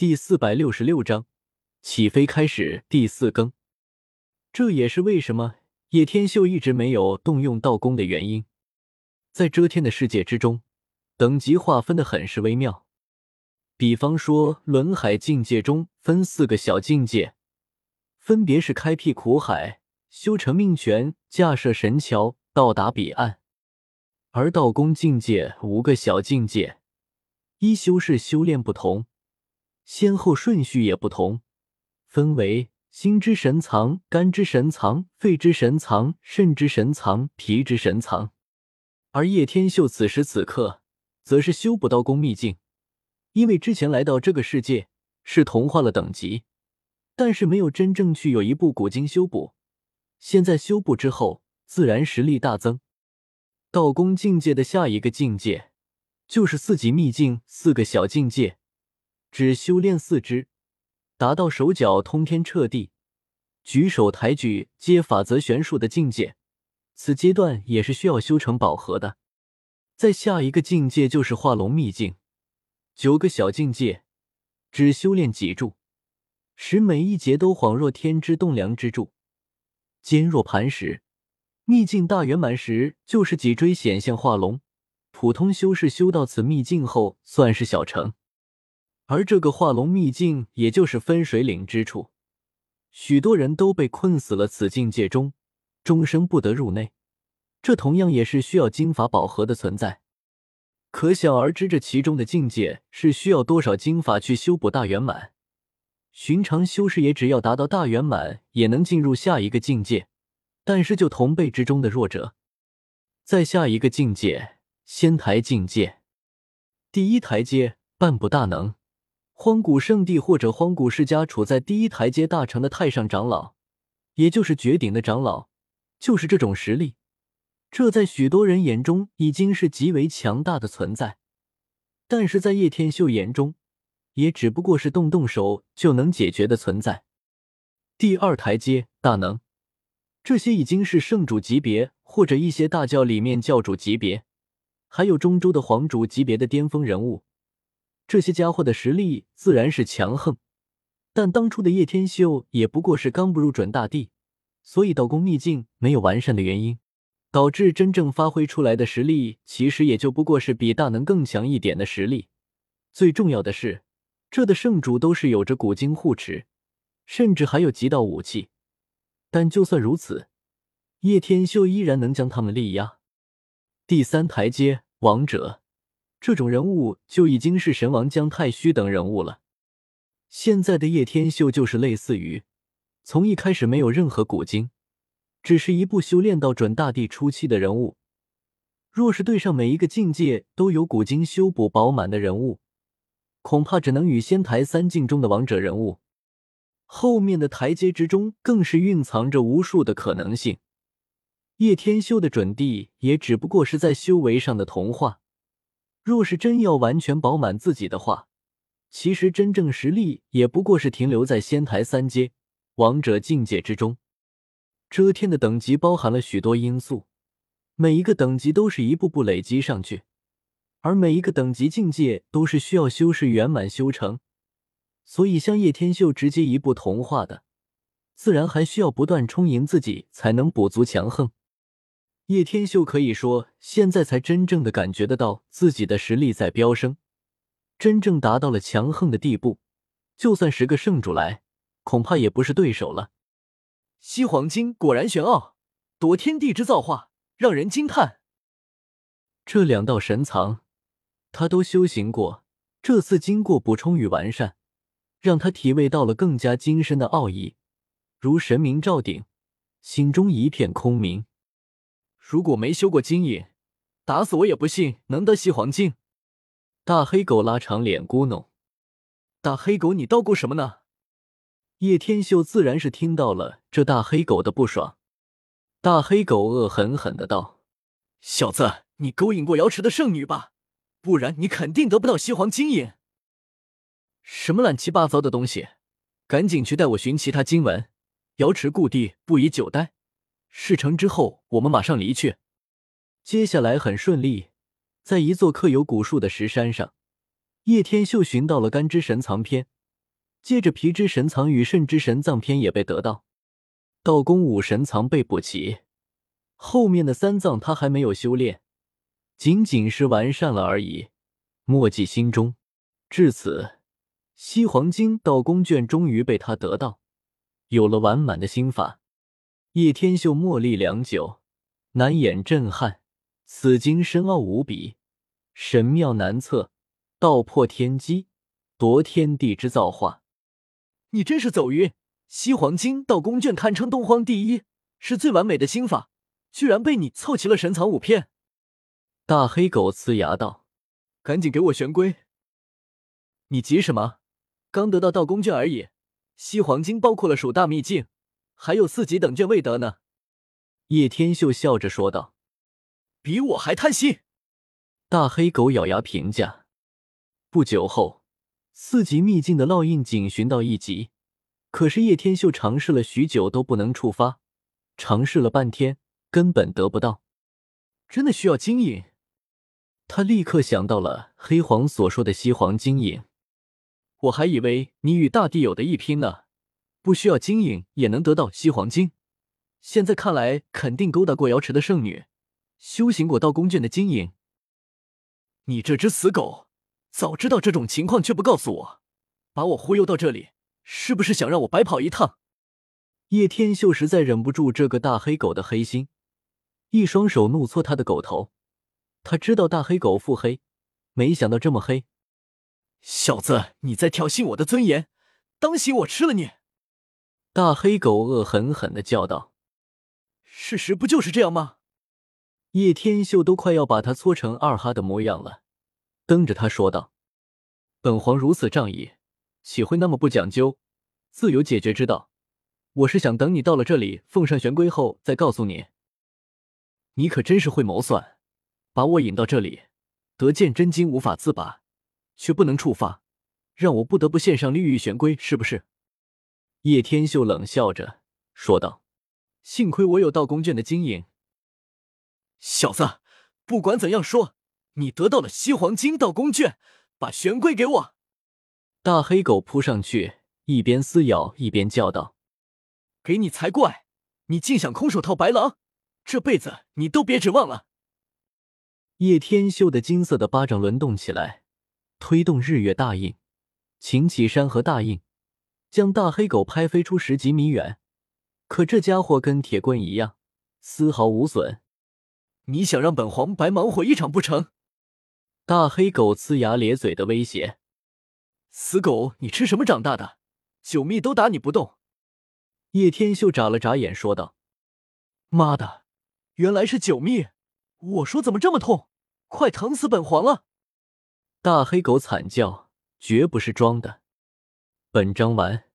第四百六十六章起飞开始第四更。这也是为什么叶天秀一直没有动用道功的原因。在遮天的世界之中，等级划分的很是微妙。比方说，轮海境界中分四个小境界，分别是开辟苦海、修成命泉、架设神桥、到达彼岸。而道宫境界五个小境界，一修是修炼不同，先后顺序也不同，分为心之神藏、肝之神藏、肺之神藏、肾之神藏、脾之神藏。而叶天秀此时此刻，则是修补道宫秘境。因为之前来到这个世界是同化了等级，但是没有真正去有一部古经修补。现在修补之后，自然实力大增。道宫境界的下一个境界就是四级秘境，四个小境界，只修炼四肢，达到手脚通天彻地、举手抬举皆法则悬殊的境界。此阶段也是需要修成宝盒的。在下一个境界就是化龙秘境。九个小境界，只修炼脊柱，使每一节都恍若天之栋梁之柱，坚若磐石。秘境大圆满时，就是脊椎显现化龙。普通修士修到此秘境后，算是小成。而这个化龙秘境，也就是分水岭之处，许多人都被困死了此境界中，终生不得入内。这同样也是需要金法宝盒的存在。可想而知，这其中的境界是需要多少金法去修补大圆满。寻常修士也只要达到大圆满，也能进入下一个境界。但是就同辈之中的弱者，在下一个境界仙台境界，第一台阶半步大能，荒古圣地或者荒古世家处在第一台阶大成的太上长老，也就是绝顶的长老，就是这种实力。这在许多人眼中已经是极为强大的存在，但是在叶天秀眼中，也只不过是动动手就能解决的存在。第二台阶大能，这些已经是圣主级别或者一些大教里面教主级别，还有中州的皇主级别的巅峰人物，这些家伙的实力自然是强横。但当初的叶天秀也不过是刚步入准大帝，所以道功秘境没有完善的原因。导致真正发挥出来的实力，其实也就不过是比大能更强一点的实力。最重要的是，这的圣主都是有着古经护持，甚至还有极道武器。但就算如此，叶天秀依然能将他们力压。第三台阶王者，这种人物就已经是神王姜太虚等人物了。现在的叶天秀就是类似于从一开始没有任何古经。只是一部修炼到准大帝初期的人物，若是对上每一个境界都有古经修补饱满的人物，恐怕只能与仙台三境中的王者人物。后面的台阶之中，更是蕴藏着无数的可能性。叶天修的准帝也只不过是在修为上的同化，若是真要完全饱满自己的话，其实真正实力也不过是停留在仙台三阶王者境界之中。遮天的等级包含了许多因素，每一个等级都是一步步累积上去，而每一个等级境界都是需要修士圆满修成，所以像叶天秀直接一步同化的，自然还需要不断充盈自己才能补足强横。叶天秀可以说现在才真正的感觉得到自己的实力在飙升，真正达到了强横的地步，就算十个圣主来，恐怕也不是对手了。西黄金果然玄奥，夺天地之造化，让人惊叹。这两道神藏，他都修行过，这次经过补充与完善，让他体味到了更加精深的奥义，如神明照顶，心中一片空明。如果没修过金印，打死我也不信能得西黄金。大黑狗拉长脸咕哝：“大黑狗，你叨咕什么呢？”叶天秀自然是听到了这大黑狗的不爽，大黑狗恶狠狠的道：“小子，你勾引过瑶池的圣女吧？不然你肯定得不到西皇金印。什么乱七八糟的东西！赶紧去带我寻其他经文。瑶池故地不宜久待，事成之后我们马上离去。”接下来很顺利，在一座刻有古树的石山上，叶天秀寻到了《干支神藏篇》。接着皮之神藏与肾之神藏篇也被得到，道宫五神藏被补齐，后面的三藏他还没有修炼，仅仅是完善了而已。墨迹心中，至此，西黄经道宫卷终于被他得到，有了完满的心法。叶天秀默立良久，难掩震撼。此经深奥无比，神妙难测，道破天机，夺天地之造化。你真是走运！西黄经道宫卷堪称东荒第一，是最完美的心法，居然被你凑齐了神藏五片。大黑狗呲牙道：“赶紧给我玄龟！你急什么？刚得到道宫卷而已。西黄经包括了数大秘境，还有四级等卷未得呢。”叶天秀笑着说道：“比我还贪心！”大黑狗咬牙评价。不久后。四级秘境的烙印仅寻到一级，可是叶天秀尝试了许久都不能触发，尝试了半天根本得不到。真的需要金影？他立刻想到了黑皇所说的西黄金影。我还以为你与大帝有的一拼呢，不需要金影也能得到西黄金。现在看来，肯定勾搭过瑶池的圣女，修行过道宫卷的金影。你这只死狗！早知道这种情况却不告诉我，把我忽悠到这里，是不是想让我白跑一趟？叶天秀实在忍不住这个大黑狗的黑心，一双手怒搓他的狗头。他知道大黑狗腹黑，没想到这么黑。小子，你在挑衅我的尊严，当心我吃了你！大黑狗恶狠狠的叫道：“事实不就是这样吗？”叶天秀都快要把他搓成二哈的模样了。瞪着他说道：“本皇如此仗义，岂会那么不讲究？自有解决之道。我是想等你到了这里，奉上玄龟后再告诉你。你可真是会谋算，把我引到这里，得见真经无法自拔，却不能触发，让我不得不献上绿玉玄龟，是不是？”叶天秀冷笑着说道：“幸亏我有道宫卷的经营。小子，不管怎样说。”你得到了西黄金道宫卷，把玄龟给我！大黑狗扑上去，一边撕咬一边叫道：“给你才怪！你竟想空手套白狼，这辈子你都别指望了！”叶天秀的金色的巴掌轮动起来，推动日月大印、擎起山河大印，将大黑狗拍飞出十几米远。可这家伙跟铁棍一样，丝毫无损。你想让本皇白忙活一场不成？大黑狗呲牙咧嘴的威胁：“死狗，你吃什么长大的？九蜜都打你不动！”叶天秀眨了眨眼说道：“妈的，原来是九蜜！我说怎么这么痛，快疼死本皇了！”大黑狗惨叫，绝不是装的。本章完。